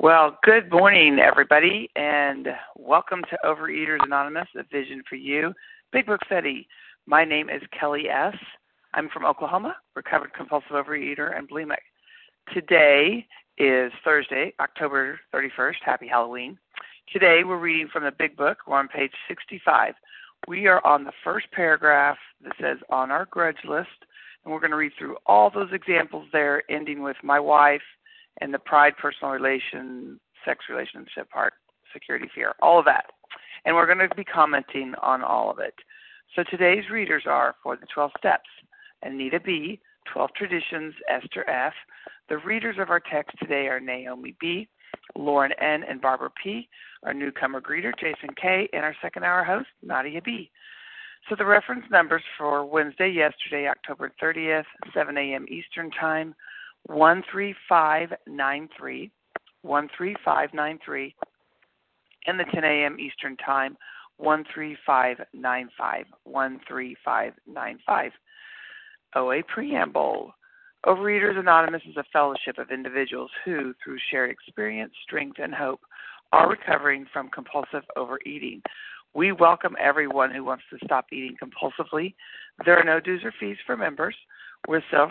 Well, good morning, everybody, and welcome to Overeaters Anonymous, a vision for you. Big Book Study. My name is Kelly S. I'm from Oklahoma, recovered compulsive overeater and bulimic. Today is Thursday, October 31st. Happy Halloween. Today we're reading from the Big Book. We're on page 65. We are on the first paragraph that says on our grudge list, and we're going to read through all those examples there, ending with my wife and the pride, personal relation, sex relationship part, security, fear, all of that. And we're going to be commenting on all of it. So today's readers are for the 12 steps Anita B., 12 traditions, Esther F. The readers of our text today are Naomi B., Lauren N., and Barbara P., our newcomer greeter, Jason K., and our second hour host, Nadia B. So the reference numbers for Wednesday, yesterday, October 30th, 7 a.m. Eastern Time, 13593, 13593, and the 10 a.m. Eastern Time, 13595, 13595. OA Preamble. Overeaters Anonymous is a fellowship of individuals who, through shared experience, strength, and hope, are recovering from compulsive overeating. We welcome everyone who wants to stop eating compulsively. There are no dues or fees for members. We're self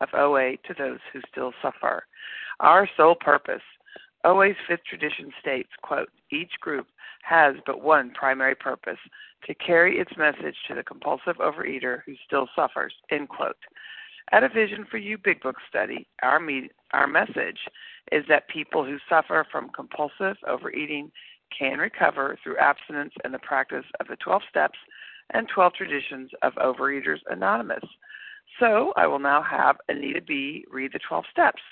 of OA to those who still suffer. Our sole purpose, OA's fifth tradition states, quote, each group has but one primary purpose, to carry its message to the compulsive overeater who still suffers, end quote. At a Vision for You Big Book study, our, me- our message is that people who suffer from compulsive overeating can recover through abstinence and the practice of the 12 steps and 12 traditions of Overeaters Anonymous. So I will now have Anita B. read the 12 steps.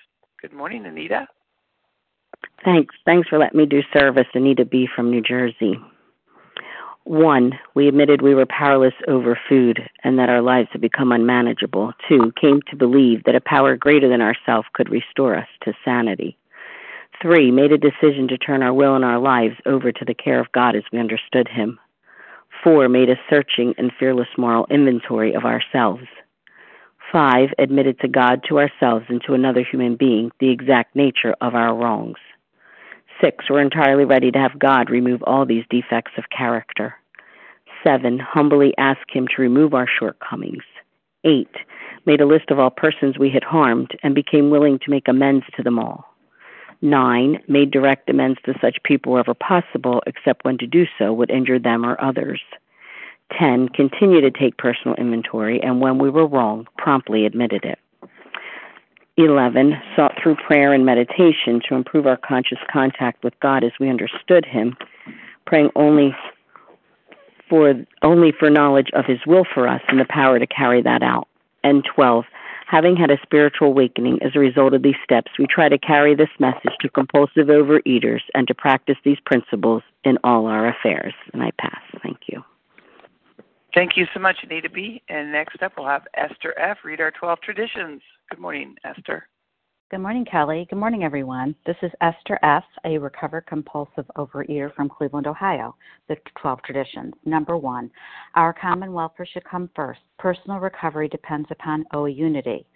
Good morning, Anita. Thanks. Thanks for letting me do service, Anita B. from New Jersey. One, we admitted we were powerless over food and that our lives had become unmanageable. Two, came to believe that a power greater than ourselves could restore us to sanity. Three, made a decision to turn our will and our lives over to the care of God as we understood Him. Four, made a searching and fearless moral inventory of ourselves. Five, admitted to God, to ourselves, and to another human being the exact nature of our wrongs. Six, we're entirely ready to have God remove all these defects of character. Seven, humbly ask Him to remove our shortcomings. Eight, made a list of all persons we had harmed and became willing to make amends to them all. Nine, made direct amends to such people wherever possible, except when to do so would injure them or others. 10. Continue to take personal inventory, and when we were wrong, promptly admitted it. 11. Sought through prayer and meditation to improve our conscious contact with God as we understood Him, praying only for only for knowledge of His will for us and the power to carry that out. And 12. Having had a spiritual awakening as a result of these steps, we try to carry this message to compulsive overeaters and to practice these principles in all our affairs. And I pass. Thank you. Thank you so much, Anita B. And next up, we'll have Esther F. read our 12 traditions. Good morning, Esther. Good morning, Kelly. Good morning, everyone. This is Esther F., a recovered compulsive overeater from Cleveland, Ohio. The 12 traditions. Number one, our common welfare should come first. Personal recovery depends upon OA unity.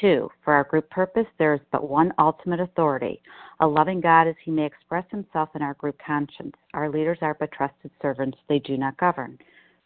Two, for our group purpose, there is but one ultimate authority, a loving God as he may express himself in our group conscience. Our leaders are but trusted servants, they do not govern.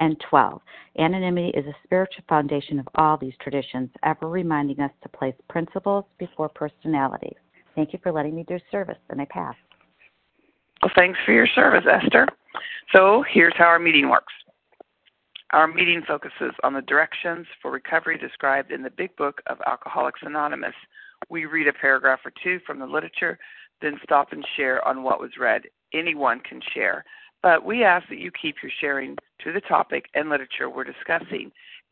And 12. Anonymity is a spiritual foundation of all these traditions, ever reminding us to place principles before personalities. Thank you for letting me do service, and I pass. Well, thanks for your service, Esther. So here's how our meeting works. Our meeting focuses on the directions for recovery described in the Big Book of Alcoholics Anonymous. We read a paragraph or two from the literature, then stop and share on what was read. Anyone can share, but we ask that you keep your sharing to the topic and literature we're discussing,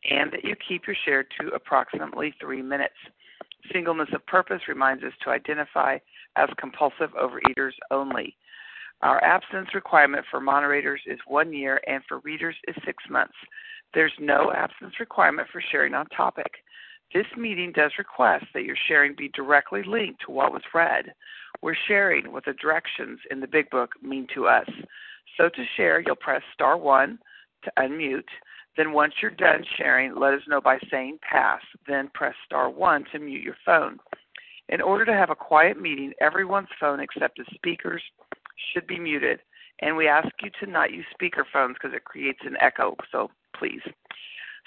and that you keep your share to approximately three minutes. Singleness of purpose reminds us to identify as compulsive overeaters only. Our abstinence requirement for moderators is one year, and for readers is six months. There's no abstinence requirement for sharing on topic. This meeting does request that your sharing be directly linked to what was read. We're sharing what the directions in the Big Book mean to us. So to share, you'll press star one to unmute. Then once you're done sharing, let us know by saying pass. Then press star one to mute your phone. In order to have a quiet meeting, everyone's phone except the speaker's should be muted. And we ask you to not use speaker phones because it creates an echo, so please.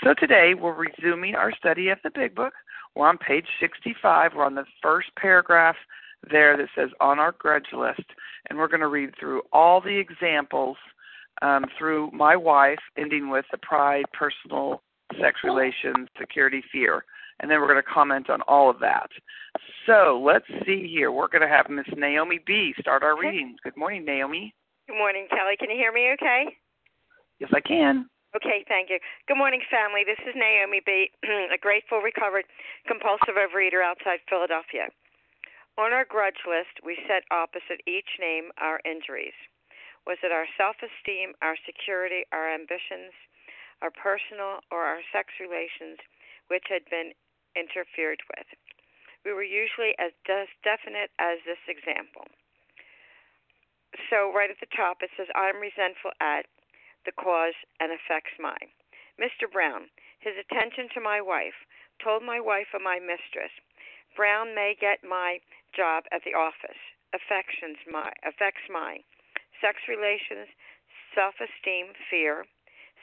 So today we're resuming our study of the Big Book. We're on page 65. We're on the first paragraph there that says on our grudge list. And we're going to read through all the examples um, through my wife, ending with the pride, personal, sex relations, security, fear and then we're going to comment on all of that. So let's see here. We're going to have Miss Naomi B. start our readings. Good morning, Naomi. Good morning, Kelly. Can you hear me okay? Yes, I can. Okay, thank you. Good morning, family. This is Naomi B., a grateful, recovered, compulsive overeater outside Philadelphia. On our grudge list, we set opposite each name our injuries. Was it our self esteem, our security, our ambitions, our personal or our sex relations, which had been interfered with. We were usually as definite as this example. So, right at the top, it says, I'm resentful at the cause and affects mine. Mr. Brown, his attention to my wife, told my wife of my mistress. Brown may get my job at the office. Affections my affects mine. Sex relations, self esteem, fear.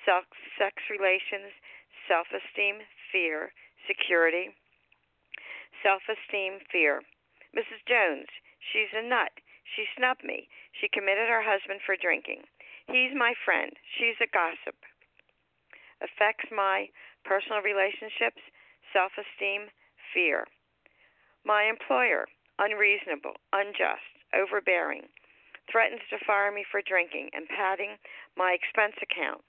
Self sex relations, self esteem, fear, security, self esteem, fear. Mrs. Jones, she's a nut. She snubbed me. She committed her husband for drinking. He's my friend. She's a gossip. Affects my personal relationships, self esteem, fear. My employer, unreasonable, unjust, overbearing, threatens to fire me for drinking and padding my expense account.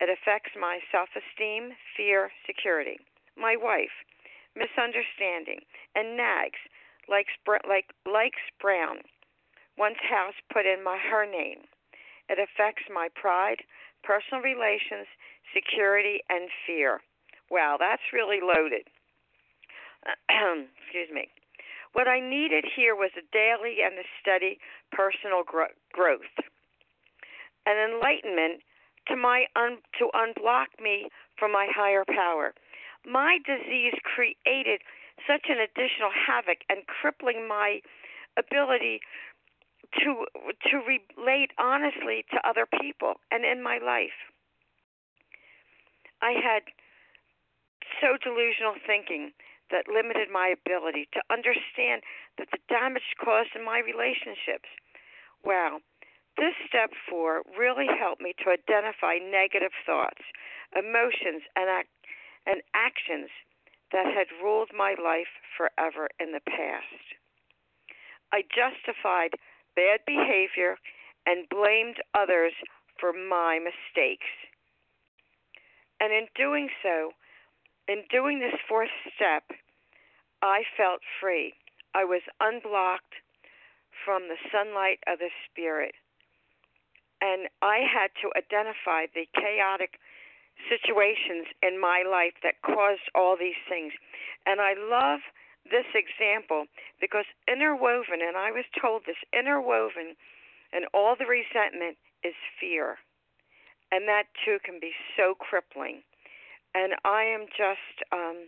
It affects my self esteem, fear, security my wife, misunderstanding, and nags likes, like, likes Brown, Once house put in my her name. It affects my pride, personal relations, security, and fear. Wow, that's really loaded. Excuse me. What I needed here was a daily and a steady personal gro- growth, an enlightenment to my un- to unblock me from my higher power. My disease created such an additional havoc and crippling my ability to to relate honestly to other people and in my life. I had so delusional thinking that limited my ability to understand that the damage caused in my relationships. Wow. This step four really helped me to identify negative thoughts, emotions, and act and actions that had ruled my life forever in the past. I justified bad behavior and blamed others for my mistakes. And in doing so, in doing this fourth step, I felt free. I was unblocked from the sunlight of the Spirit. And I had to identify the chaotic situations in my life that caused all these things. And I love this example because interwoven, and I was told this interwoven and all the resentment is fear. And that too can be so crippling. And I am just, um,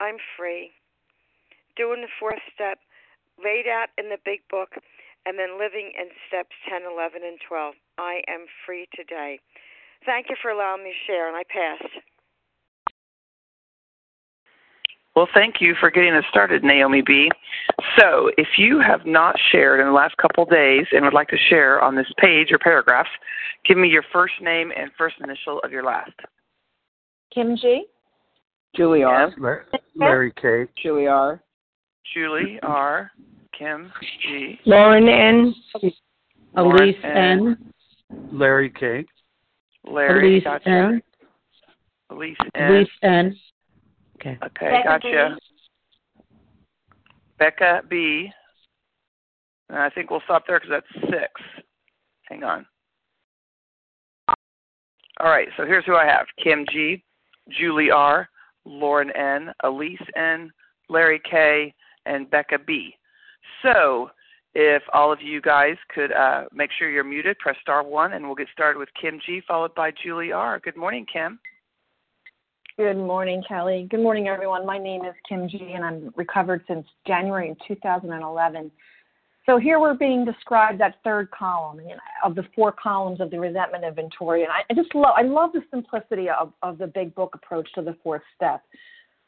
I'm free. Doing the fourth step laid out in the big book and then living in steps 10, 11, and 12. I am free today. Thank you for allowing me to share, and I pass. Well, thank you for getting us started, Naomi B. So, if you have not shared in the last couple days and would like to share on this page or paragraphs, give me your first name and first initial of your last. Kim G. Julie R. Larry K. Julie R. Julie R. Kim G. Lauren N. Lauren Elise N. Larry K. Larry, Elise gotcha. N. Elise N. Elise N. Okay. Okay, Becca gotcha. Becca B. And I think we'll stop there because that's six. Hang on. All right, so here's who I have Kim G, Julie R, Lauren N, Elise N, Larry K, and Becca B. So if all of you guys could uh, make sure you're muted, press star one, and we'll get started with Kim G, followed by Julie R. Good morning, Kim. Good morning, Kelly. Good morning, everyone. My name is Kim G, and I'm recovered since January of 2011. So here we're being described that third column you know, of the four columns of the resentment inventory, and I, I just love I love the simplicity of, of the big book approach to the fourth step.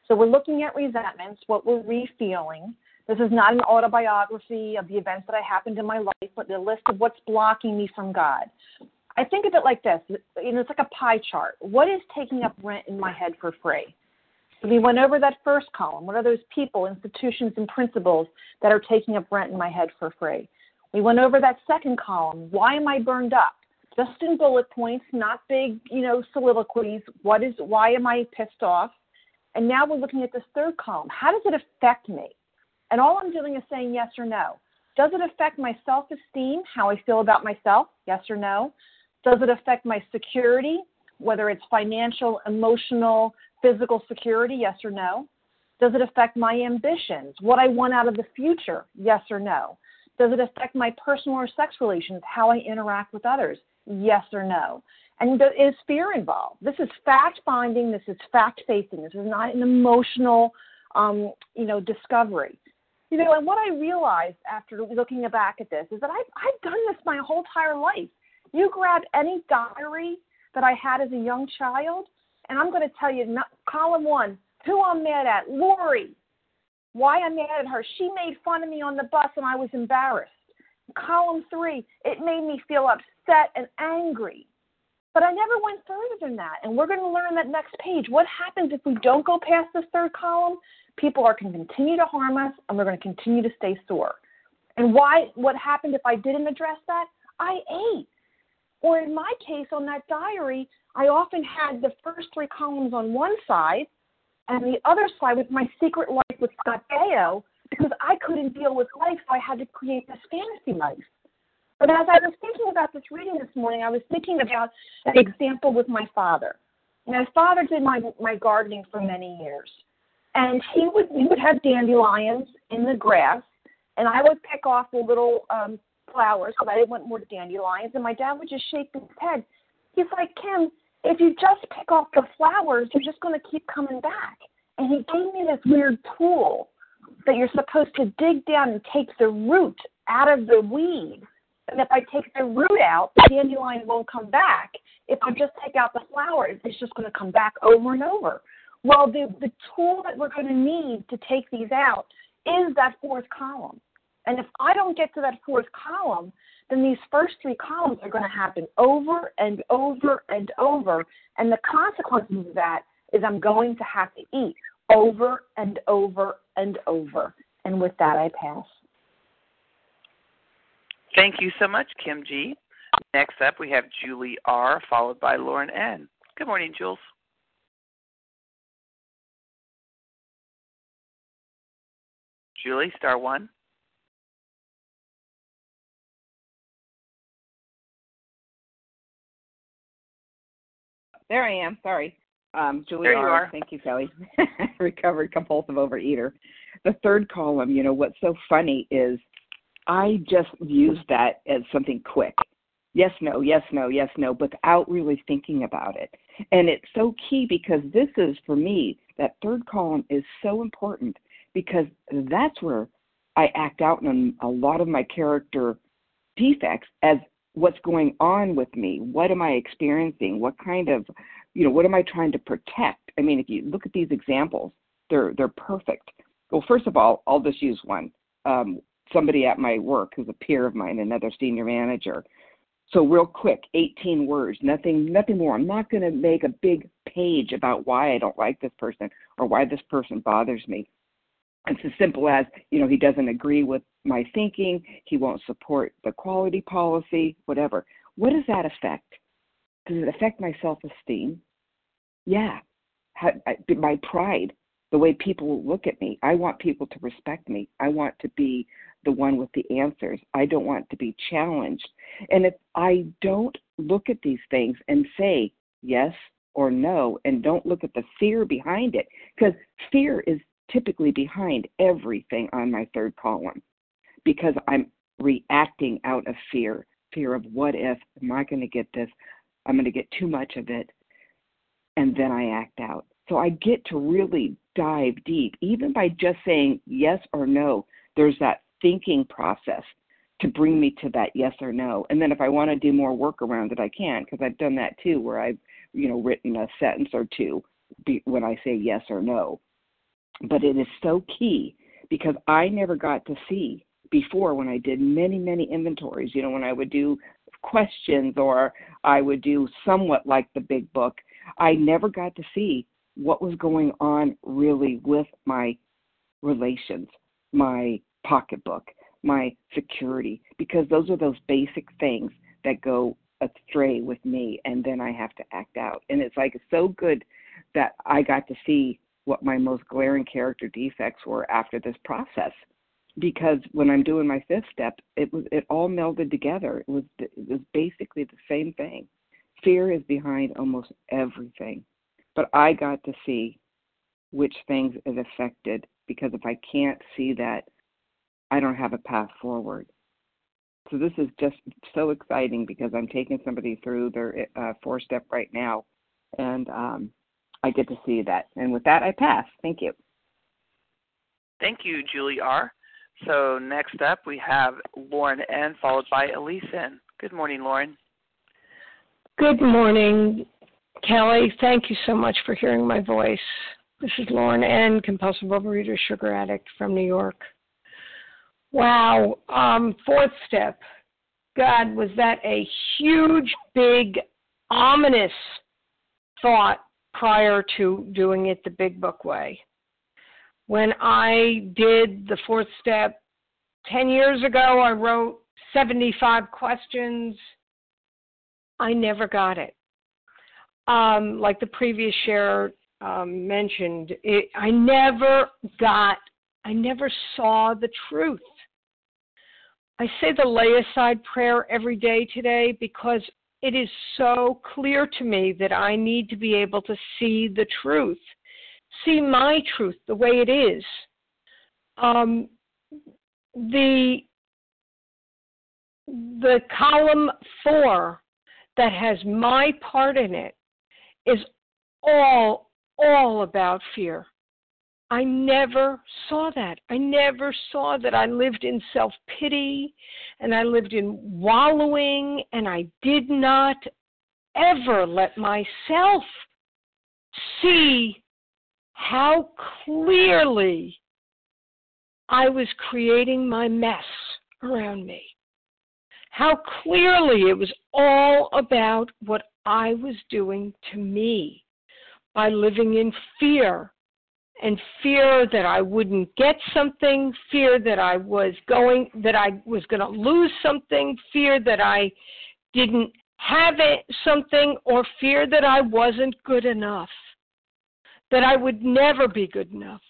So we're looking at resentments, what we're refeeling. This is not an autobiography of the events that I happened in my life, but the list of what's blocking me from God. I think of it like this. You know, it's like a pie chart. What is taking up rent in my head for free? So we went over that first column. What are those people, institutions, and principles that are taking up rent in my head for free? We went over that second column. Why am I burned up? Just in bullet points, not big, you know, soliloquies. What is? Why am I pissed off? And now we're looking at this third column. How does it affect me? And all I'm doing is saying yes or no. Does it affect my self esteem, how I feel about myself? Yes or no? Does it affect my security, whether it's financial, emotional, physical security? Yes or no? Does it affect my ambitions, what I want out of the future? Yes or no? Does it affect my personal or sex relations, how I interact with others? Yes or no? And is fear involved? This is fact finding. This is fact facing. This is not an emotional, um, you know, discovery. You know, and what I realized after looking back at this is that I've, I've done this my whole entire life. You grab any diary that I had as a young child, and I'm going to tell you, not, column one, who I'm mad at, Lori. Why I'm mad at her. She made fun of me on the bus and I was embarrassed. Column three, it made me feel upset and angry. But I never went further than that. And we're going to learn that next page. What happens if we don't go past this third column? People are going to continue to harm us and we're going to continue to stay sore. And why what happened if I didn't address that? I ate. Or in my case on that diary, I often had the first three columns on one side and the other side was my secret life with Scott Baio because I couldn't deal with life, so I had to create this fantasy life. But as I was thinking about this reading this morning, I was thinking about an example with my father. My father did my my gardening for many years, and he would he would have dandelions in the grass, and I would pick off the little um, flowers because I didn't want more dandelions, and my dad would just shake his head. He's like, Kim, if you just pick off the flowers, you're just going to keep coming back. And he gave me this weird tool that you're supposed to dig down and take the root out of the weed. And if I take the root out, the dandelion won't come back. If I just take out the flowers, it's just going to come back over and over. Well, the, the tool that we're going to need to take these out is that fourth column. And if I don't get to that fourth column, then these first three columns are going to happen over and over and over. And the consequences of that is I'm going to have to eat over and over and over. And with that, I pass. Thank you so much, Kim G. Next up, we have Julie R., followed by Lauren N. Good morning, Jules. Julie, star one. There I am. Sorry. Um, Julie there you R. are. Thank you, Kelly. Recovered compulsive overeater. The third column, you know, what's so funny is I just use that as something quick. Yes, no, yes, no, yes, no, without really thinking about it. And it's so key because this is, for me, that third column is so important because that's where I act out in a lot of my character defects as what's going on with me. What am I experiencing? What kind of, you know, what am I trying to protect? I mean, if you look at these examples, they're they're perfect. Well, first of all, I'll just use one. Um, somebody at my work who's a peer of mine, another senior manager. So real quick, 18 words, nothing, nothing more. I'm not going to make a big page about why I don't like this person or why this person bothers me. It's as simple as, you know, he doesn't agree with my thinking, he won't support the quality policy, whatever. What does that affect? Does it affect my self esteem? Yeah. How, I, my pride, the way people look at me. I want people to respect me. I want to be the one with the answers. I don't want to be challenged. And if I don't look at these things and say yes or no, and don't look at the fear behind it, because fear is typically behind everything on my third column because I'm reacting out of fear fear of what if, am I going to get this? I'm going to get too much of it. And then I act out. So I get to really dive deep, even by just saying yes or no. There's that thinking process to bring me to that yes or no. And then if I want to do more work around it, I can because I've done that too, where I've you know written a sentence or two when I say yes or no but it is so key because I never got to see before when I did many, many inventories, you know, when I would do questions or I would do somewhat like the big book, I never got to see what was going on really with my relations, my pocketbook, my security, because those are those basic things that go astray with me and then I have to act out. And it's like so good that I got to see what my most glaring character defects were after this process because when I'm doing my fifth step, it was it all melded together. It was it was basically the same thing. Fear is behind almost everything, but I got to see which things it affected because if I can't see that, I don't have a path forward. So this is just so exciting because I'm taking somebody through their uh, four step right now, and um, I get to see that. And with that, I pass. Thank you. Thank you, Julie R. So next up, we have Lauren N., followed by Elise N. Good morning, Lauren. Good morning, Kelly. Thank you so much for hearing my voice. This is Lauren N., compulsive overeater, sugar addict from New York. Wow. Um, fourth step. God, was that a huge, big, ominous thought prior to doing it the big book way. When I did the fourth step 10 years ago, I wrote 75 questions. I never got it. Um, like the previous share um, mentioned, it, I never got, I never saw the truth. I say the lay aside prayer every day today because it is so clear to me that I need to be able to see the truth, see my truth the way it is. Um, the the column four that has my part in it is all all about fear. I never saw that. I never saw that I lived in self pity and I lived in wallowing, and I did not ever let myself see how clearly I was creating my mess around me. How clearly it was all about what I was doing to me by living in fear and fear that I wouldn't get something, fear that I was going that I was going to lose something, fear that I didn't have it, something or fear that I wasn't good enough. That I would never be good enough.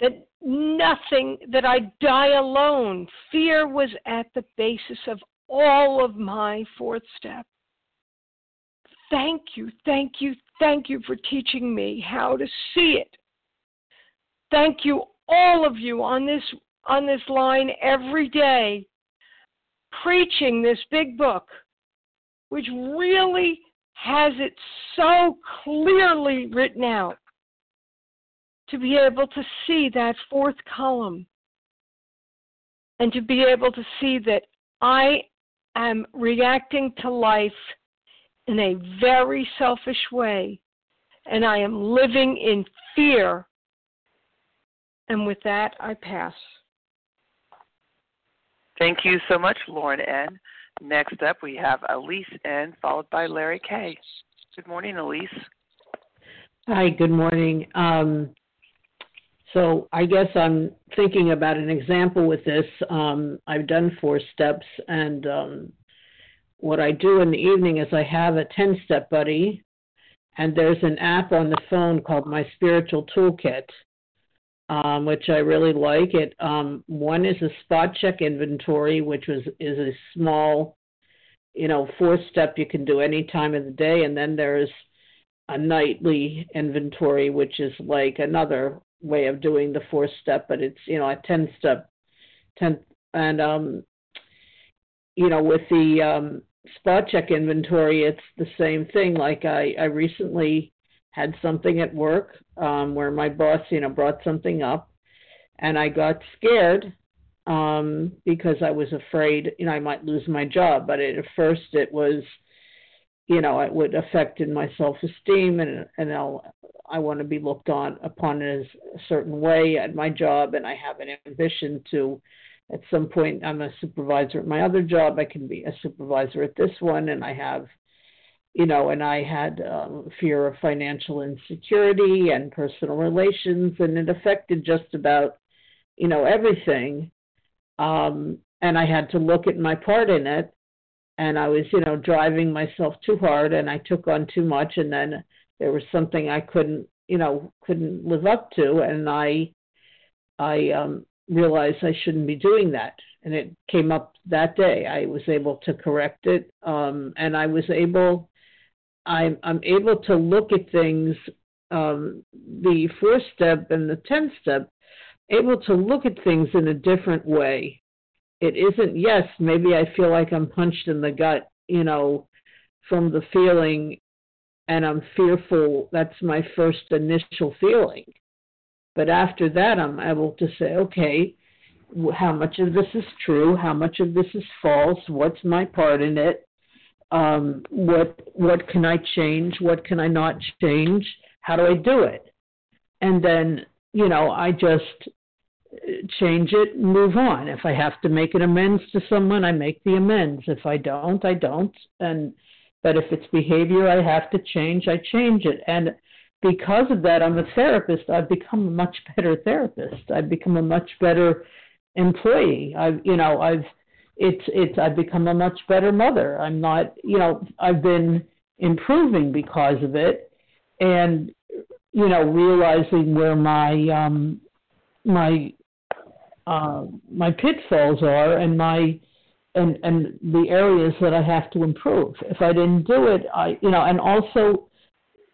That nothing that I'd die alone. Fear was at the basis of all of my fourth step. Thank you, thank you, thank you for teaching me how to see it. Thank you, all of you on this on this line every day, preaching this big book, which really has it so clearly written out to be able to see that fourth column and to be able to see that I am reacting to life in a very selfish way and I am living in fear. And with that, I pass. Thank you so much, Lauren N. Next up, we have Elise N., followed by Larry K. Good morning, Elise. Hi, good morning. Um, so I guess I'm thinking about an example with this. Um, I've done four steps, and um, what I do in the evening is I have a 10 step buddy, and there's an app on the phone called My Spiritual Toolkit, um, which I really like. It um, one is a spot check inventory, which was is a small, you know, four step you can do any time of the day, and then there's a nightly inventory, which is like another way of doing the four step, but it's you know a ten step, ten and um, you know with the um, spot check inventory, it's the same thing. Like I I recently had something at work um, where my boss you know brought something up, and I got scared um, because I was afraid you know I might lose my job. But at first it was you know it would affect in my self esteem and and I'll I want to be looked on upon as a certain way at my job, and I have an ambition to. At some point, I'm a supervisor at my other job. I can be a supervisor at this one, and I have, you know, and I had um, fear of financial insecurity and personal relations, and it affected just about, you know, everything. Um, and I had to look at my part in it, and I was, you know, driving myself too hard, and I took on too much, and then there was something I couldn't, you know, couldn't live up to, and I, I um, realized I shouldn't be doing that. And it came up that day. I was able to correct it, um, and I was able, I'm, I'm able to look at things, um, the four step and the ten step, able to look at things in a different way. It isn't yes, maybe I feel like I'm punched in the gut, you know, from the feeling and I'm fearful. That's my first initial feeling. But after that, I'm able to say, okay, how much of this is true? How much of this is false? What's my part in it? Um, what what can I change? What can I not change? How do I do it? And then you know, I just change it, move on. If I have to make an amends to someone, I make the amends. If I don't, I don't. And but if it's behavior I have to change, I change it. And because of that, I'm a therapist. I've become a much better therapist. I've become a much better employee. I've, you know, I've, it's, it's, I've become a much better mother. I'm not, you know, I've been improving because of it, and, you know, realizing where my, um, my, uh, my pitfalls are and my, and and the areas that I have to improve. If I didn't do it, I you know, and also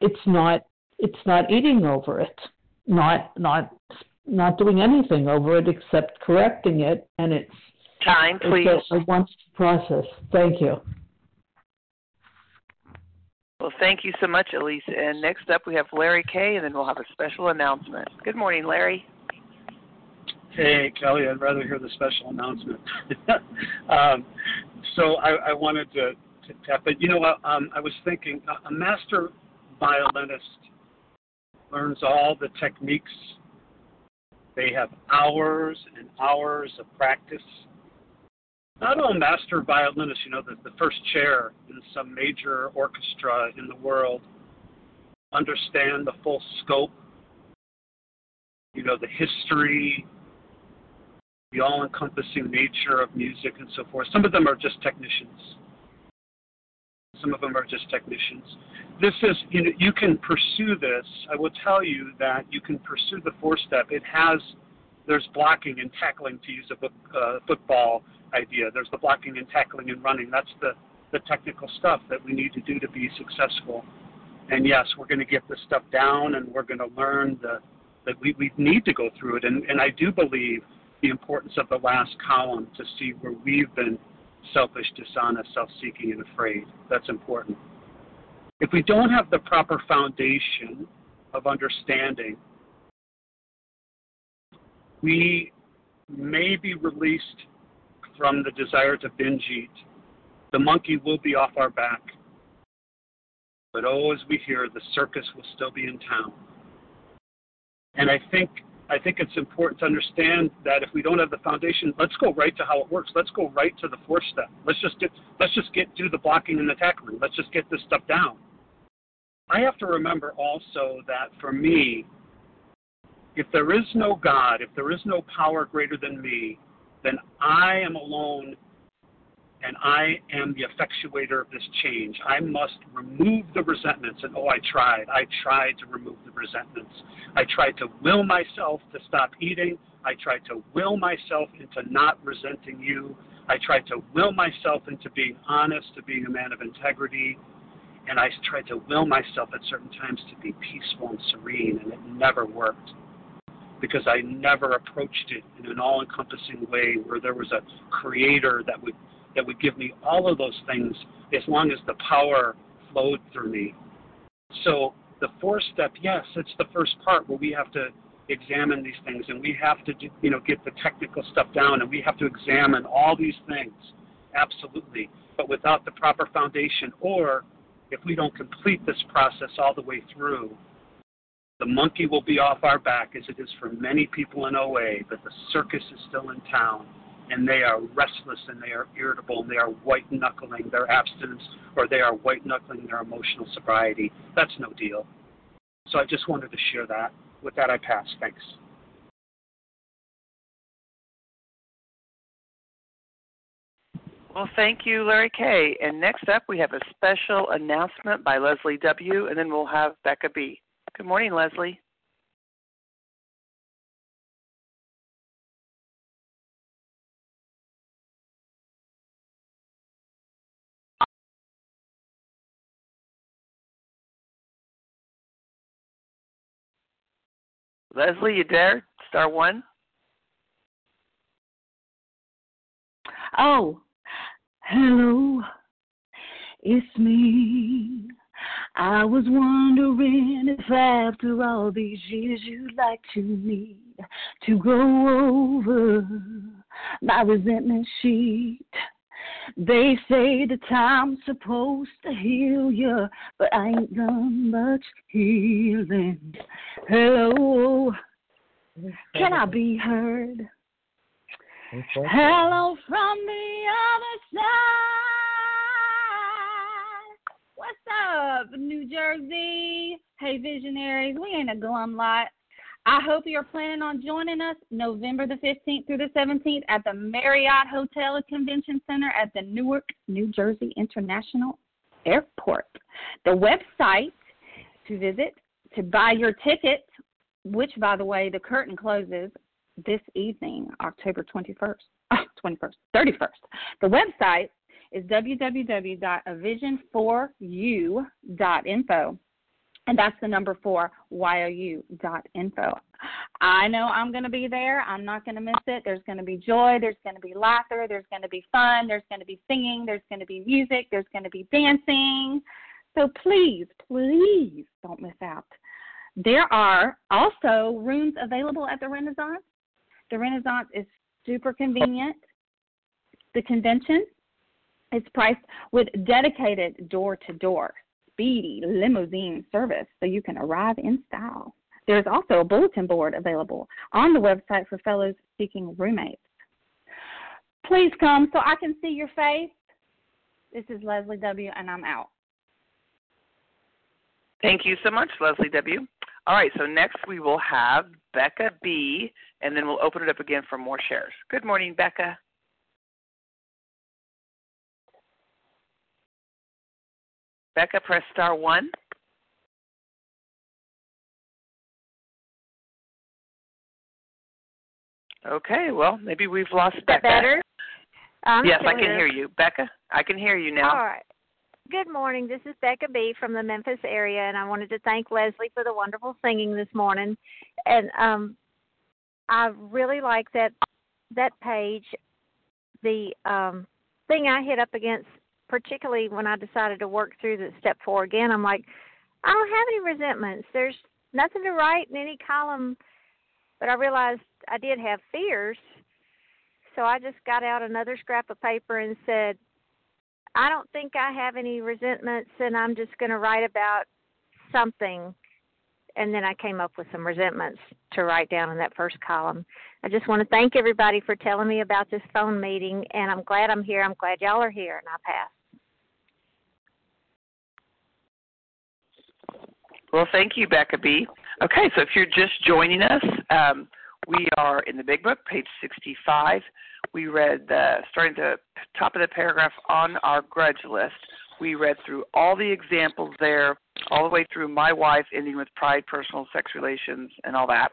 it's not it's not eating over it, not not not doing anything over it except correcting it, and it's time, please. It's a, a once process. Thank you. Well, thank you so much, Elise. And next up, we have Larry K, and then we'll have a special announcement. Good morning, Larry. Hey, Kelly, I'd rather hear the special announcement. um, so I, I wanted to, to, tap but You know what? Um, I was thinking a master violinist learns all the techniques. They have hours and hours of practice. Not all master violinists, you know, the, the first chair in some major orchestra in the world, understand the full scope, you know, the history, the all encompassing nature of music and so forth. Some of them are just technicians. Some of them are just technicians. This is, you know, you can pursue this. I will tell you that you can pursue the four step. It has, there's blocking and tackling to use a book, uh, football idea. There's the blocking and tackling and running. That's the, the technical stuff that we need to do to be successful And yes, we're going to get this stuff down, and we're going to learn the, that we, we need to go through it. And, and I do believe the importance of the last column to see where we've been selfish, dishonest, self seeking, and afraid. That's important. If we don't have the proper foundation of understanding, we may be released from the desire to binge eat. The monkey will be off our back. But oh, as we hear, the circus will still be in town. And I think I think it's important to understand that if we don't have the foundation, let's go right to how it works. Let's go right to the fourth step. Let's just get let's just get do the blocking and the tackling. Let's just get this stuff down. I have to remember also that for me, if there is no God, if there is no power greater than me, then I am alone and I am the effectuator of this change. I must remove the resentments. And oh, I tried. I tried to remove the resentments. I tried to will myself to stop eating. I tried to will myself into not resenting you. I tried to will myself into being honest, to being a man of integrity. And I tried to will myself at certain times to be peaceful and serene, and it never worked because I never approached it in an all encompassing way where there was a creator that would that would give me all of those things as long as the power flowed through me. So the fourth step, yes, it's the first part where we have to examine these things and we have to you know get the technical stuff down and we have to examine all these things absolutely but without the proper foundation or if we don't complete this process all the way through the monkey will be off our back as it is for many people in OA but the circus is still in town and they are restless and they are irritable and they are white knuckling their abstinence or they are white knuckling their emotional sobriety. That's no deal. So I just wanted to share that. With that, I pass. Thanks. Well, thank you, Larry K. And next up, we have a special announcement by Leslie W., and then we'll have Becca B. Good morning, Leslie. Leslie, you there? Star one. Oh, hello, it's me. I was wondering if after all these years you'd like to meet to go over my resentment sheet. They say the time's supposed to heal you, but I ain't done much healing. Hello, can I be heard? Hello from the other side. What's up, New Jersey? Hey, visionaries, we ain't a glum lot. I hope you're planning on joining us November the 15th through the 17th at the Marriott Hotel and Convention Center at the Newark, New Jersey International Airport. The website to visit to buy your ticket, which, by the way, the curtain closes this evening, October 21st, 21st, 31st. The website is www.avision4u.info and that's the number four, YOU.info. I know I'm going to be there. I'm not going to miss it. There's going to be joy. There's going to be laughter. There's going to be fun. There's going to be singing. There's going to be music. There's going to be dancing. So please, please don't miss out. There are also rooms available at the Renaissance. The Renaissance is super convenient. The convention is priced with dedicated door to door speedy limousine service so you can arrive in style. There's also a bulletin board available on the website for fellows seeking roommates. Please come so I can see your face. This is Leslie W., and I'm out. Thank you so much, Leslie W. All right, so next we will have Becca B., and then we'll open it up again for more shares. Good morning, Becca. Becca, press star one. Okay, well, maybe we've lost Is Becca. better? I'm yes, I can hear you. Becca, I can hear you now. All right. Good morning. This is Becca B from the Memphis area, and I wanted to thank Leslie for the wonderful singing this morning. And um, I really like that that page. The um, thing I hit up against, particularly when I decided to work through the step four again, I'm like, I don't have any resentments. There's nothing to write in any column, but I realized I did have fears. So I just got out another scrap of paper and said, I don't think I have any resentments, and I'm just going to write about something. And then I came up with some resentments to write down in that first column. I just want to thank everybody for telling me about this phone meeting, and I'm glad I'm here. I'm glad y'all are here, and I pass. Well, thank you, Becca B. Okay, so if you're just joining us, um, we are in the Big Book, page 65. We read the starting the top of the paragraph on our grudge list. We read through all the examples there, all the way through my wife, ending with pride, personal sex relations, and all that.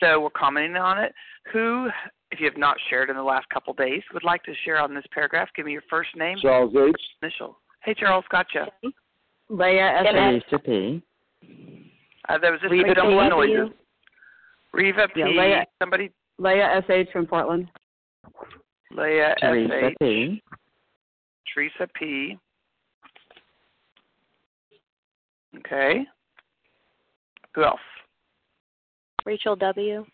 So we're commenting on it. Who, if you have not shared in the last couple days, would like to share on this paragraph? Give me your first name. Charles H. Initial. Hey, Charles, gotcha. Leah S. Teresa P. Uh, there was just Reva some P. noises. Reva P. Yeah, Leah- Somebody. Leah S.H. from Portland. Leah Teresa S.H. P. Teresa P. Okay. Who else? Rachel W.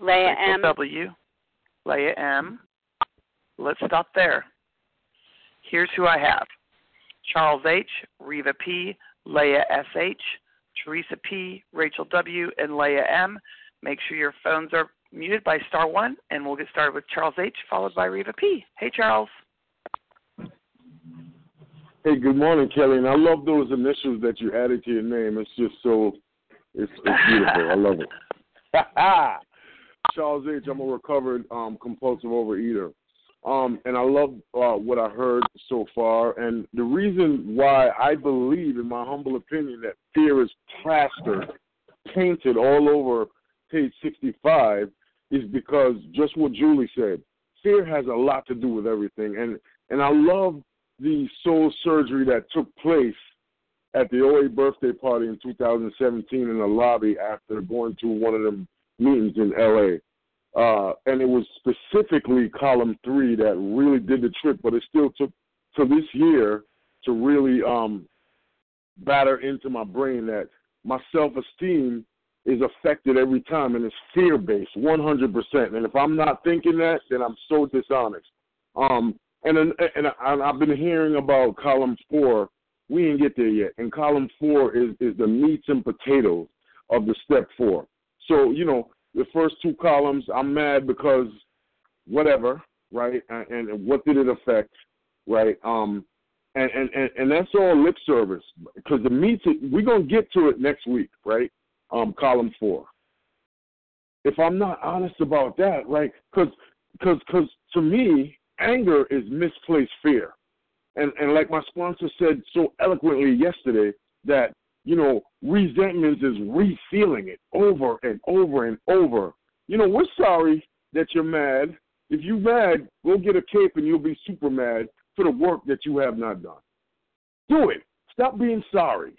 Leah Rachel M. W. Leah M. Let's stop there. Here's who I have Charles H., Reva P., Leah S.H., Teresa P., Rachel W., and Leah M. Make sure your phones are muted by star one, and we'll get started with Charles H., followed by Reva P. Hey, Charles. Hey, good morning, Kelly. And I love those initials that you added to your name. It's just so, it's, it's beautiful. I love it. Charles H. I'm a recovered um, compulsive overeater. Um, and I love uh, what I heard so far. And the reason why I believe, in my humble opinion, that fear is plastered, painted all over page 65 is because just what Julie said. Fear has a lot to do with everything. And, and I love the soul surgery that took place at the OA birthday party in 2017 in the lobby after going to one of them meetings in LA. Uh, and it was specifically column three that really did the trick, but it still took to this year to really um, batter into my brain that my self esteem is affected every time, and it's fear based, 100%. And if I'm not thinking that, then I'm so dishonest. Um, and and, and I've been hearing about column four. We didn't get there yet. And column four is is the meats and potatoes of the step four. So you know, the first two columns, I'm mad because whatever, right? And, and what did it affect, right? Um, and and and, and that's all lip service because the meats. We're gonna get to it next week, right? Um, column four. If I'm not honest about that, right? Because because because to me, anger is misplaced fear, and and like my sponsor said so eloquently yesterday, that you know, resentment is refeeling it over and over and over. You know, we're sorry that you're mad. If you're mad, go get a cape and you'll be super mad for the work that you have not done. Do it. Stop being sorry.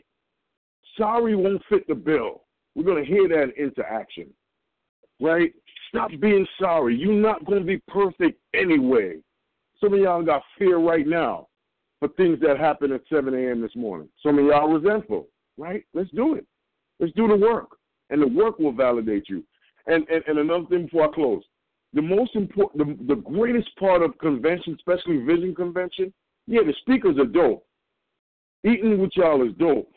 Sorry won't fit the bill. We're going to hear that into action. Right? Stop being sorry. You're not going to be perfect anyway. Some of y'all got fear right now for things that happened at 7 a.m. this morning. Some of y'all resentful right? Let's do it. Let's do the work, and the work will validate you. And and, and another thing before I close, the most important, the, the greatest part of convention, especially Vision Convention, yeah, the speakers are dope. Eating with y'all is dope.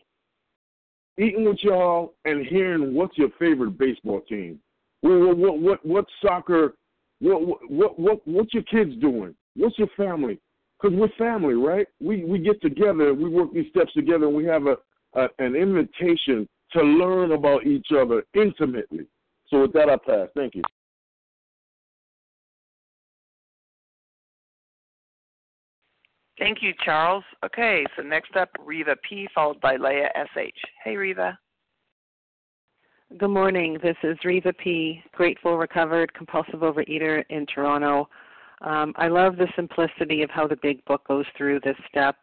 Eating with y'all and hearing what's your favorite baseball team, what what what, what soccer, what what what what's your kids doing, what's your family, because we're family, right? We we get together, we work these steps together, and we have a uh, an invitation to learn about each other intimately. So with that, I pass. Thank you. Thank you, Charles. Okay, so next up, Reva P, followed by Leah SH. Hey, Reva. Good morning. This is Reva P, grateful, recovered, compulsive overeater in Toronto. Um, I love the simplicity of how the big book goes through this step.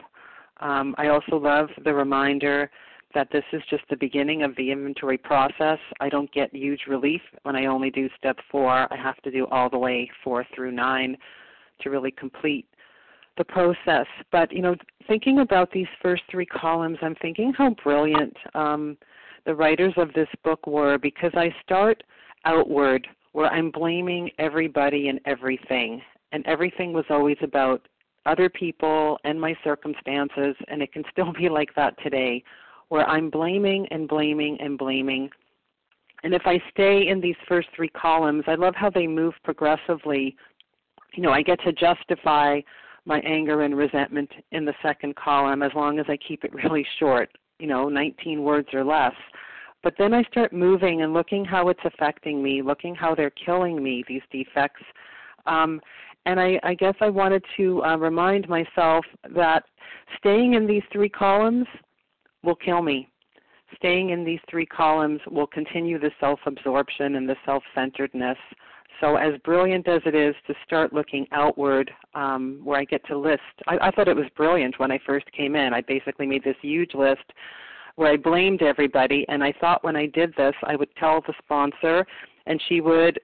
Um, I also love the reminder that this is just the beginning of the inventory process. I don't get huge relief when I only do step four. I have to do all the way four through nine to really complete the process. But you know, thinking about these first three columns, I'm thinking how brilliant um, the writers of this book were because I start outward where I'm blaming everybody and everything, and everything was always about other people and my circumstances, and it can still be like that today, where I'm blaming and blaming and blaming. And if I stay in these first three columns, I love how they move progressively. You know, I get to justify my anger and resentment in the second column as long as I keep it really short, you know, 19 words or less. But then I start moving and looking how it's affecting me, looking how they're killing me, these defects. Um, and I, I guess I wanted to uh, remind myself that staying in these three columns will kill me. Staying in these three columns will continue the self absorption and the self centeredness. So, as brilliant as it is to start looking outward, um, where I get to list, I, I thought it was brilliant when I first came in. I basically made this huge list where I blamed everybody, and I thought when I did this, I would tell the sponsor, and she would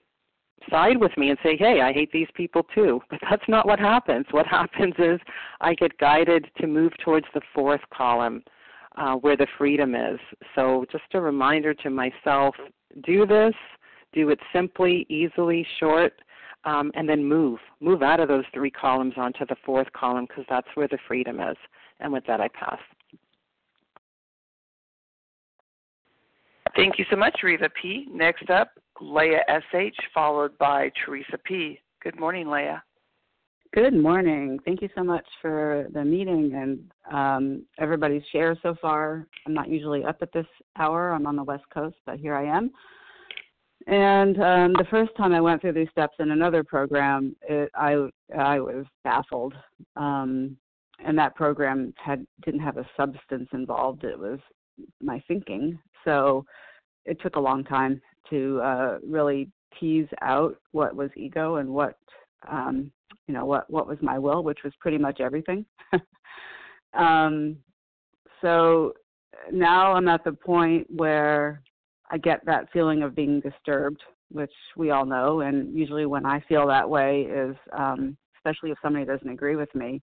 side with me and say, hey, I hate these people too. But that's not what happens. What happens is I get guided to move towards the fourth column. Uh, where the freedom is. So, just a reminder to myself do this, do it simply, easily, short, um, and then move. Move out of those three columns onto the fourth column because that's where the freedom is. And with that, I pass. Thank you so much, Reva P. Next up, Leah S.H., followed by Teresa P. Good morning, Leah. Good morning. Thank you so much for the meeting and um, everybody's share so far. I'm not usually up at this hour. I'm on the West Coast, but here I am. And um, the first time I went through these steps in another program, it, I I was baffled. Um, and that program had didn't have a substance involved. It was my thinking. So it took a long time to uh, really tease out what was ego and what um, you know what what was my will, which was pretty much everything. um, so now I'm at the point where I get that feeling of being disturbed, which we all know. And usually, when I feel that way, is um, especially if somebody doesn't agree with me,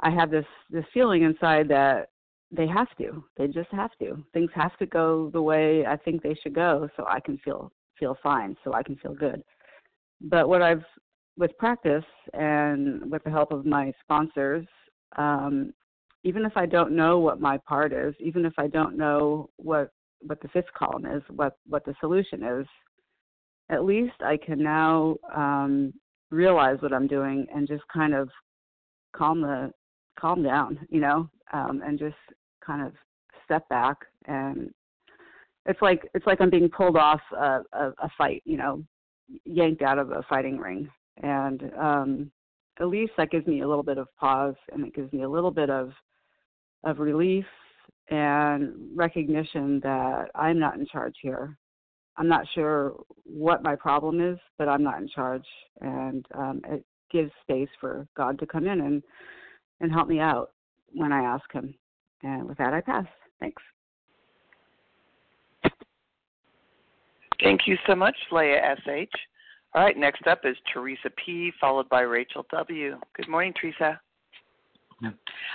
I have this this feeling inside that they have to. They just have to. Things have to go the way I think they should go, so I can feel feel fine, so I can feel good. But what I've with practice and with the help of my sponsors, um, even if I don't know what my part is, even if I don't know what what the fifth column is, what what the solution is, at least I can now um, realize what I'm doing and just kind of calm the calm down, you know, um, and just kind of step back and it's like it's like I'm being pulled off a, a, a fight, you know, yanked out of a fighting ring, and um, at least that gives me a little bit of pause and it gives me a little bit of of relief and recognition that I'm not in charge here. I'm not sure what my problem is, but I'm not in charge, and um, it gives space for God to come in and and help me out when I ask Him. And with that, I pass. Thanks. Thank you so much, Leah S.H. All right, next up is Teresa P., followed by Rachel W. Good morning, Teresa.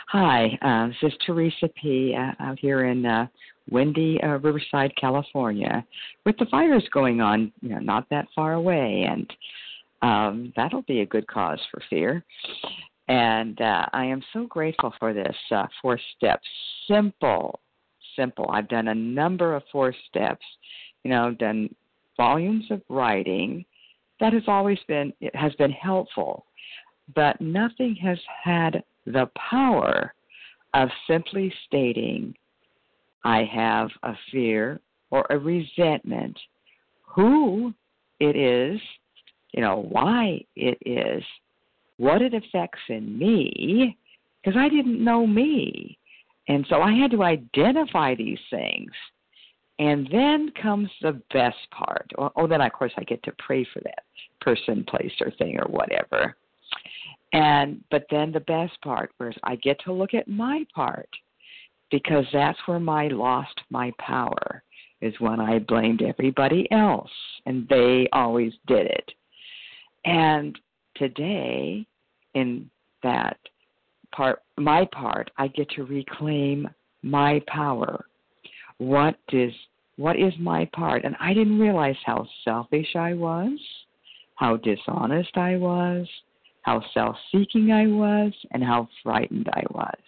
Hi, uh, this is Teresa P. Uh, out here in uh, windy uh, Riverside, California, with the fires going on, you know, not that far away, and um, that'll be a good cause for fear. And uh, I am so grateful for this uh, four steps. Simple, simple. I've done a number of four steps. You know, done volumes of writing. That has always been it has been helpful, but nothing has had the power of simply stating, I have a fear or a resentment, who it is, you know, why it is, what it affects in me, because I didn't know me. And so I had to identify these things. And then comes the best part. Oh, oh, then of course I get to pray for that person, place, or thing, or whatever. And but then the best part was I get to look at my part because that's where my lost my power is when I blamed everybody else and they always did it. And today in that part my part I get to reclaim my power. What is what is my part? And I didn't realize how selfish I was, how dishonest I was, how self-seeking I was, and how frightened I was.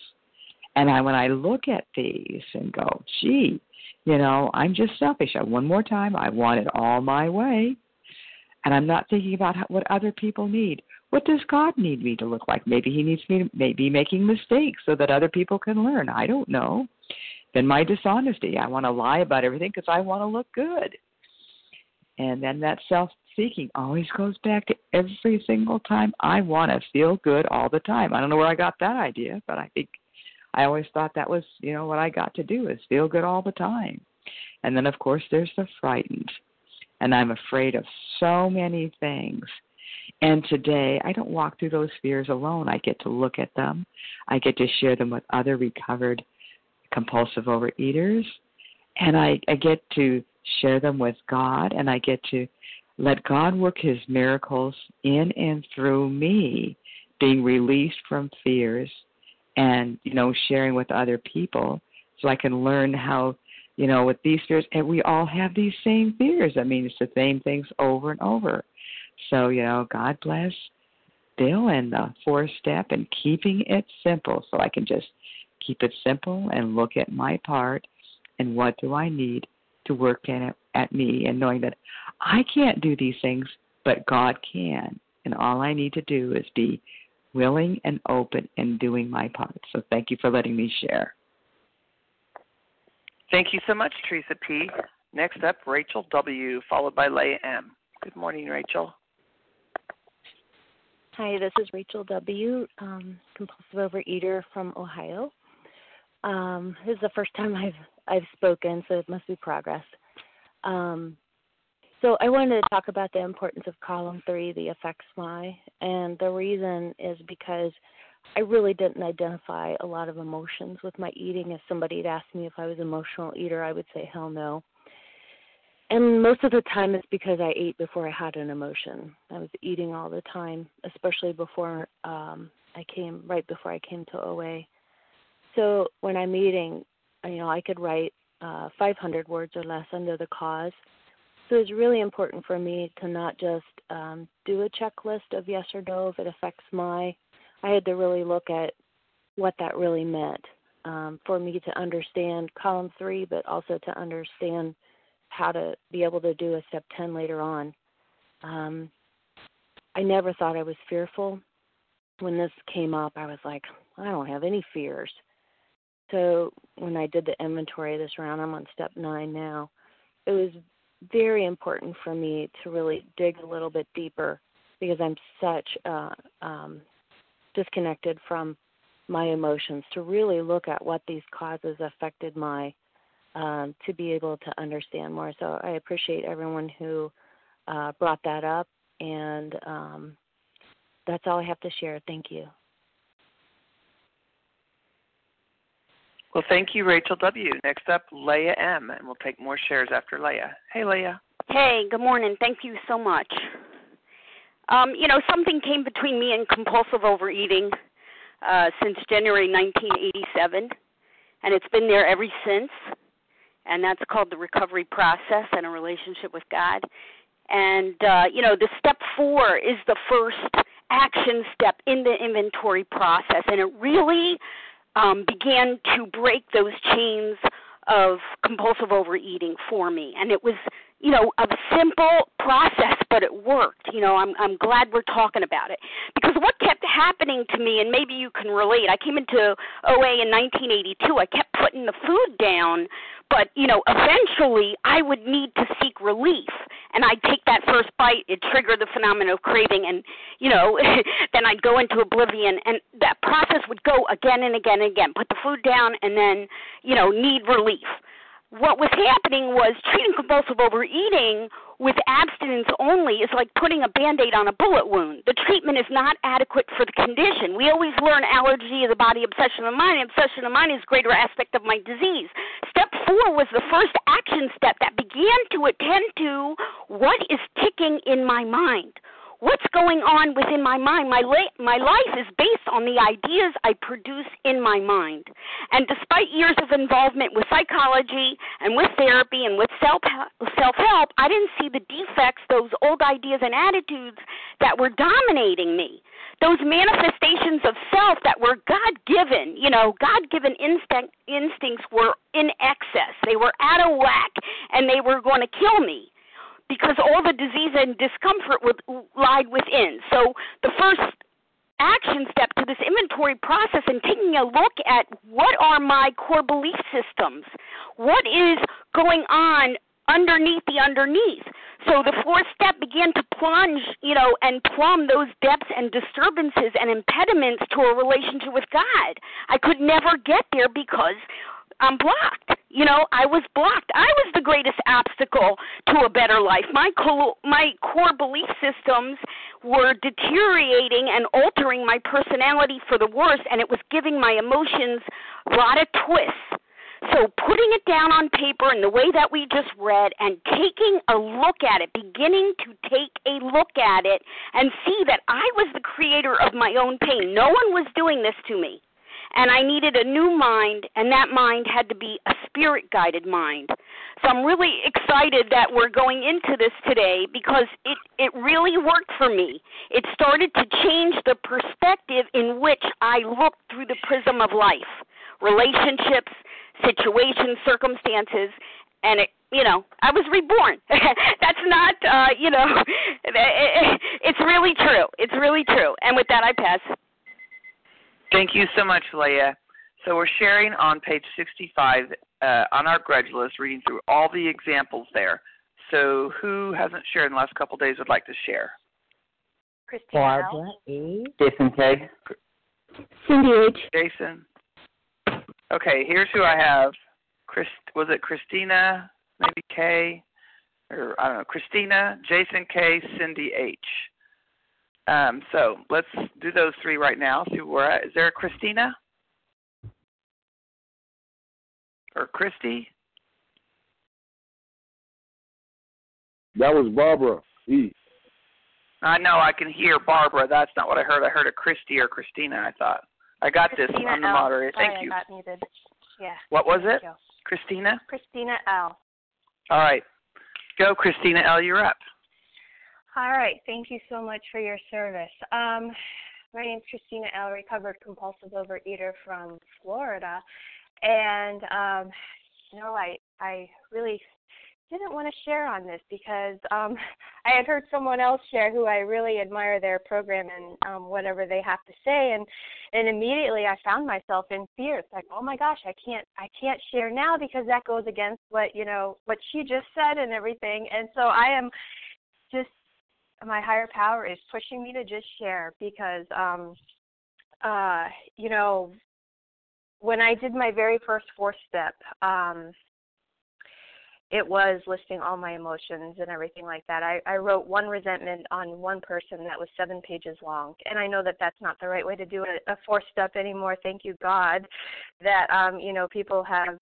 And I when I look at these and go, "Gee, you know, I'm just selfish. I, One more time, I want it all my way." And I'm not thinking about how, what other people need. What does God need me to look like? Maybe He needs me to maybe making mistakes so that other people can learn. I don't know. Then my dishonesty. I want to lie about everything because I want to look good. And then that self seeking always goes back to every single time I want to feel good all the time. I don't know where I got that idea, but I think I always thought that was, you know, what I got to do is feel good all the time. And then of course there's the frightened. And I'm afraid of so many things. And today I don't walk through those fears alone. I get to look at them. I get to share them with other recovered compulsive overeaters. And I, I get to share them with God and I get to let God work his miracles in and through me, being released from fears and, you know, sharing with other people so I can learn how, you know, with these fears, and we all have these same fears. I mean, it's the same things over and over. So, you know, God bless Bill and the four step and keeping it simple so I can just keep it simple and look at my part and what do I need to work in it at me and knowing that I can't do these things, but God can. And all I need to do is be willing and open and doing my part. So thank you for letting me share. Thank you so much, Teresa P. Next up, Rachel W., followed by Leah M. Good morning, Rachel. Hi, this is Rachel W., um, compulsive overeater from Ohio. Um, this is the first time I've I've spoken, so it must be progress. Um, so I wanted to talk about the importance of column three, the affects my, and the reason is because I really didn't identify a lot of emotions with my eating. If somebody had asked me if I was an emotional eater, I would say hell no. And most of the time it's because I ate before I had an emotion. I was eating all the time, especially before um I came right before I came to OA. So when I'm eating, you know, I could write uh, 500 words or less under the cause. So it's really important for me to not just um, do a checklist of yes or no if it affects my. I had to really look at what that really meant um, for me to understand column three, but also to understand how to be able to do a step 10 later on. Um, I never thought I was fearful. When this came up, I was like, I don't have any fears. So when I did the inventory this round, I'm on step nine now. It was very important for me to really dig a little bit deeper because I'm such uh, um, disconnected from my emotions to really look at what these causes affected my um, to be able to understand more. So I appreciate everyone who uh, brought that up, and um, that's all I have to share. Thank you. Well, thank you, Rachel W. Next up, Leah M., and we'll take more shares after Leah. Hey, Leah. Hey, good morning. Thank you so much. Um, you know, something came between me and compulsive overeating uh, since January 1987, and it's been there ever since. And that's called the recovery process and a relationship with God. And, uh, you know, the step four is the first action step in the inventory process, and it really um, began to break those chains of compulsive overeating for me. And it was, you know, a simple process, but it worked. You know, I'm I'm glad we're talking about it because what kept happening to me, and maybe you can relate. I came into OA in 1982. I kept putting the food down, but you know eventually i would need to seek relief and i'd take that first bite it triggered the phenomenon of craving and you know then i'd go into oblivion and that process would go again and again and again put the food down and then you know need relief what was happening was treating compulsive overeating with abstinence only is like putting a band aid on a bullet wound. The treatment is not adequate for the condition. We always learn allergy of the body, obsession of the mind. Obsession of the mind is greater aspect of my disease. Step four was the first action step that began to attend to what is ticking in my mind what's going on within my mind. My la- my life is based on the ideas I produce in my mind. And despite years of involvement with psychology and with therapy and with self self help, I didn't see the defects, those old ideas and attitudes that were dominating me. Those manifestations of self that were God given, you know, God given instinct, instincts were in excess. They were out of whack and they were going to kill me because all the disease and discomfort would lie within. So the first action step to this inventory process and taking a look at what are my core belief systems? What is going on underneath the underneath? So the fourth step began to plunge, you know, and plumb those depths and disturbances and impediments to a relationship with God. I could never get there because I'm blocked. You know, I was blocked. I was the greatest obstacle to a better life. My co- my core belief systems were deteriorating and altering my personality for the worse, and it was giving my emotions a lot of twists. So, putting it down on paper in the way that we just read and taking a look at it, beginning to take a look at it and see that I was the creator of my own pain. No one was doing this to me and I needed a new mind, and that mind had to be a spirit guided mind. So I'm really excited that we're going into this today because it, it really worked for me. It started to change the perspective in which I looked through the prism of life relationships, situations, circumstances, and it you know i was reborn that's not uh you know it's really true it's really true and with that i pass Thank you so much, Leah. So we're sharing on page 65 uh, on our grudge list, reading through all the examples there. So who hasn't shared in the last couple of days would like to share? Christina Barbara E. Jason K. Cindy H. Jason. Okay, here's who I have. Chris, was it Christina? Maybe K, or I don't know. Christina, Jason K, Cindy H. Um, so let's do those three right now. See where at. Is there a Christina? Or Christy? That was Barbara E. I know I can hear Barbara. That's not what I heard. I heard a Christy or Christina. I thought I got Christina this. I'm the L. moderator. Sorry, Thank you. I got muted. Yeah. What was Thank it? you. Christina. Christina L. All right, go, Christina L. You're up. All right. Thank you so much for your service. Um, my name is Christina L., recovered compulsive overeater from Florida. And, um, you know, I, I really didn't want to share on this because um, I had heard someone else share who I really admire their program and um, whatever they have to say, and and immediately I found myself in fear. It's like, oh my gosh, I can't I can't share now because that goes against what you know what she just said and everything, and so I am just my higher power is pushing me to just share because um uh you know when I did my very first fourth step um it was listing all my emotions and everything like that. I, I wrote one resentment on one person that was seven pages long, and I know that that's not the right way to do a, a fourth step anymore. Thank you God that um, you know people have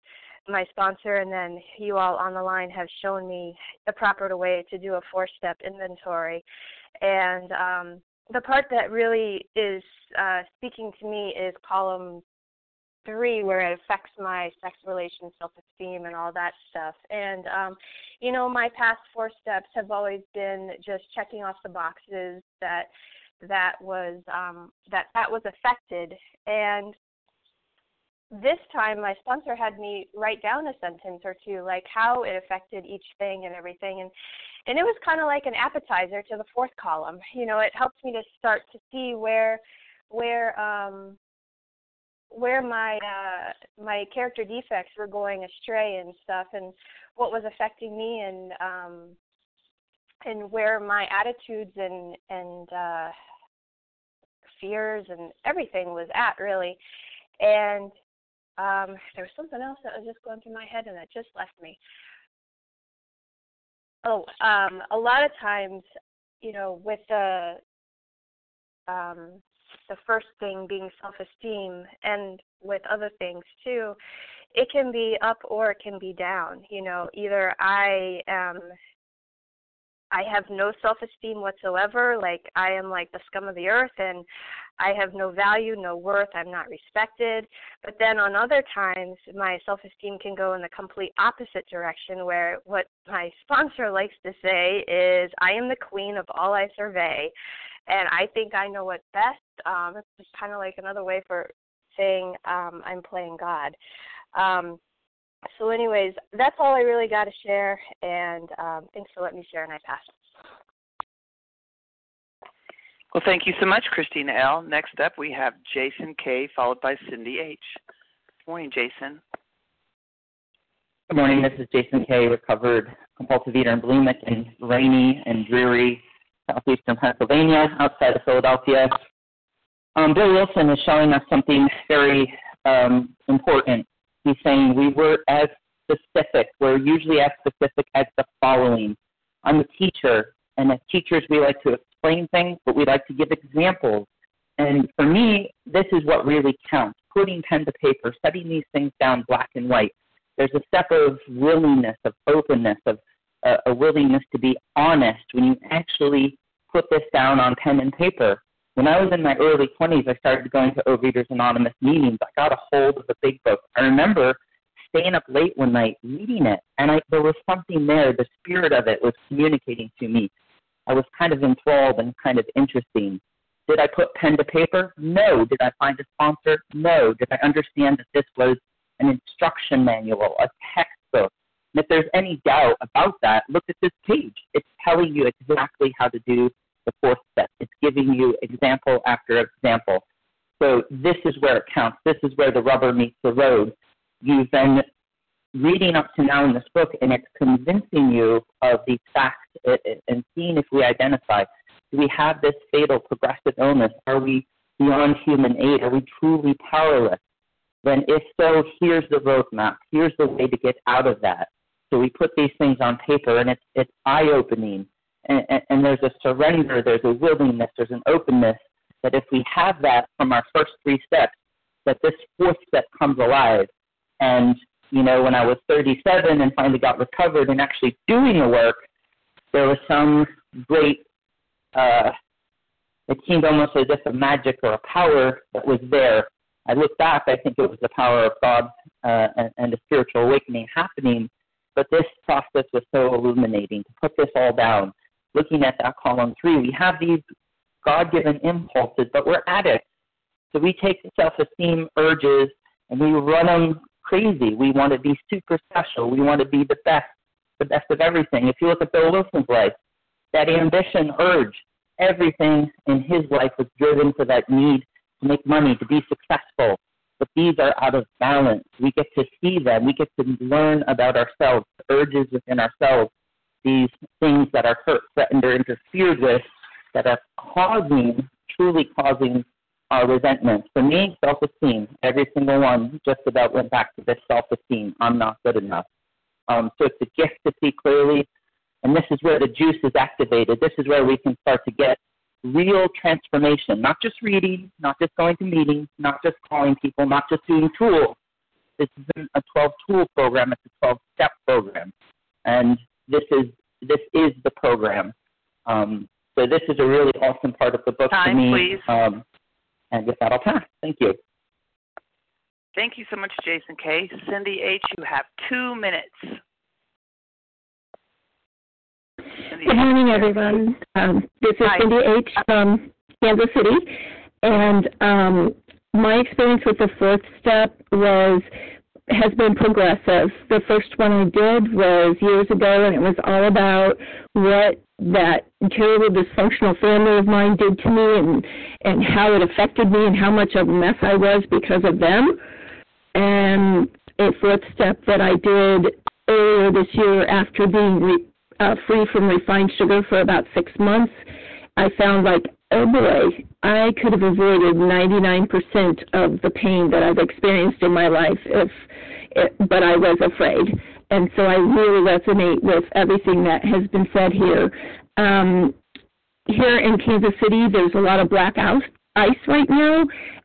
my sponsor and then you all on the line have shown me the proper way to do a four step inventory, and um, the part that really is uh, speaking to me is column three where it affects my sex relations, self esteem and all that stuff. And um, you know, my past four steps have always been just checking off the boxes that that was um that that was affected and this time my sponsor had me write down a sentence or two like how it affected each thing and everything. And and it was kind of like an appetizer to the fourth column. You know it helped me to start to see where where um where my uh my character defects were going astray and stuff and what was affecting me and um and where my attitudes and and uh fears and everything was at really. And um there was something else that was just going through my head and it just left me oh, um, a lot of times, you know, with the um, the first thing being self-esteem, and with other things too, it can be up or it can be down. You know, either I am I have no self esteem whatsoever. Like I am like the scum of the earth and I have no value, no worth, I'm not respected. But then on other times my self esteem can go in the complete opposite direction where what my sponsor likes to say is I am the queen of all I survey and I think I know what's best. Um it's kinda like another way for saying um I'm playing God. Um so, anyways, that's all I really got to share. And um, thanks for letting me share, and I pass. Well, thank you so much, Christina L. Next up, we have Jason K., followed by Cindy H. Good morning, Jason. Good morning. This is Jason K., recovered compulsive eater and bulimic in rainy and dreary southeastern Pennsylvania, outside of Philadelphia. Um, Bill Wilson is showing us something very um, important he's saying we were as specific. We're usually as specific as the following. I'm a teacher, and as teachers, we like to explain things, but we like to give examples. And for me, this is what really counts putting pen to paper, setting these things down black and white. There's a step of willingness, of openness, of uh, a willingness to be honest when you actually put this down on pen and paper. When I was in my early 20s, I started going to Overeaters Anonymous meetings. I got a hold of the big book. I remember staying up late one night reading it, and I, there was something there. The spirit of it was communicating to me. I was kind of enthralled and kind of interesting. Did I put pen to paper? No. Did I find a sponsor? No. Did I understand that this was an instruction manual, a textbook? And if there's any doubt about that, look at this page. It's telling you exactly how to do the fourth step. It's giving you example after example. So this is where it counts. This is where the rubber meets the road. You've been reading up to now in this book, and it's convincing you of these facts and seeing if we identify. Do we have this fatal progressive illness? Are we beyond human aid? Are we truly powerless? Then, if so, here's the roadmap. Here's the way to get out of that. So we put these things on paper, and it's it's eye opening and, and there's a surrender, there's a willingness, there's an openness that if we have that from our first three steps, that this fourth step comes alive. And, you know, when I was 37 and finally got recovered and actually doing the work, there was some great, uh, it seemed almost as if a magic or a power that was there. I look back, I think it was the power of God uh, and, and a spiritual awakening happening. But this process was so illuminating to put this all down looking at that column three, we have these God given impulses, but we're addicts. So we take self esteem urges and we run them crazy. We want to be super special. We want to be the best, the best of everything. If you look at Bill Wilson's life, that ambition urge, everything in his life was driven for that need to make money, to be successful. But these are out of balance. We get to see them. We get to learn about ourselves, the urges within ourselves, these things that are hurt, threatened, or interfered with that are causing, truly causing our resentment. For me, self esteem, every single one just about went back to this self esteem. I'm not good enough. Um, so it's a gift to see clearly, and this is where the juice is activated. This is where we can start to get real transformation, not just reading, not just going to meetings, not just calling people, not just doing tools. This isn't a 12 tool program, it's a 12 step program. And this is this is the program. Um, so this is a really awesome part of the book Time, for me. Please. Um, and with that, I'll pass. Thank you. Thank you so much, Jason K. Cindy H., you have two minutes. Cindy Good morning, everyone. Um, this is Hi. Cindy H. from Kansas City, and um, my experience with the fourth step was has been progressive. The first one I did was years ago, and it was all about what that terrible dysfunctional family of mine did to me and and how it affected me and how much of a mess I was because of them. And a fourth step that I did earlier this year after being re, uh, free from refined sugar for about six months, I found like, oh boy, I could have avoided 99% of the pain that I've experienced in my life if, but I was afraid. and so I really resonate with everything that has been said here. Um, here in Kansas City, there's a lot of black ice right now,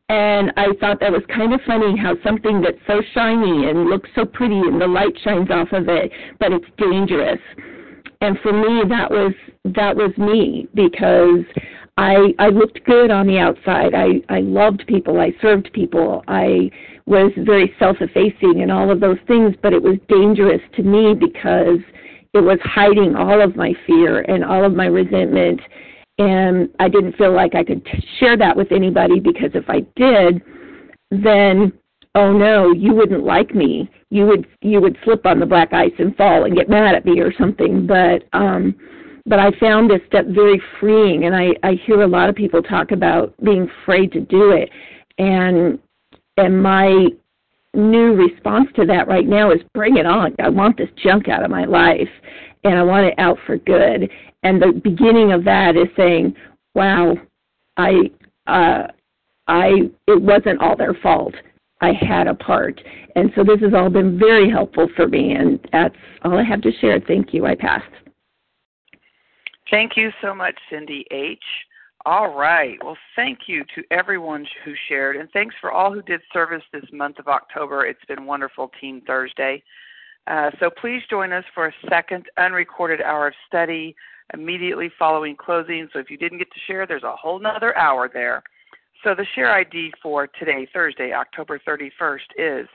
and I thought that was kind of funny how something that's so shiny and looks so pretty and the light shines off of it, but it's dangerous. And for me, that was that was me because I I looked good on the outside. I I loved people. I served people. I was very self-effacing and all of those things, but it was dangerous to me because it was hiding all of my fear and all of my resentment and I didn't feel like I could t- share that with anybody because if I did, then oh no, you wouldn't like me. You would you would slip on the black ice and fall and get mad at me or something. But um but I found this step very freeing and I, I hear a lot of people talk about being afraid to do it. And and my new response to that right now is bring it on. I want this junk out of my life and I want it out for good. And the beginning of that is saying, "Wow, I, uh, I, it wasn't all their fault. I had a part." And so this has all been very helpful for me, and that's all I have to share. Thank you. I passed. Thank you so much, Cindy H. All right. Well, thank you to everyone who shared, and thanks for all who did service this month of October. It's been wonderful, Team Thursday. Uh, so please join us for a second unrecorded hour of study immediately following closing. So if you didn't get to share, there's a whole nother hour there. So the share ID for today, Thursday, October 31st, is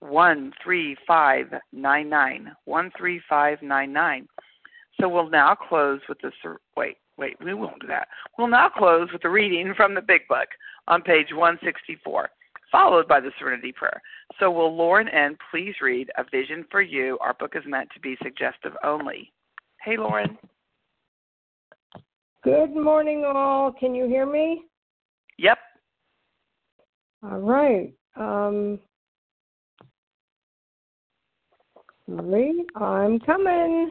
13599. 13599. So we'll now close with the wait, wait, we won't do that. We'll now close with the reading from the Big Book on page 164 followed by the Serenity Prayer. So, will Lauren N. please read A Vision for You? Our book is meant to be suggestive only. Hey, Lauren. Good morning, all. Can you hear me? Yep. All right. Um, sorry, I'm coming.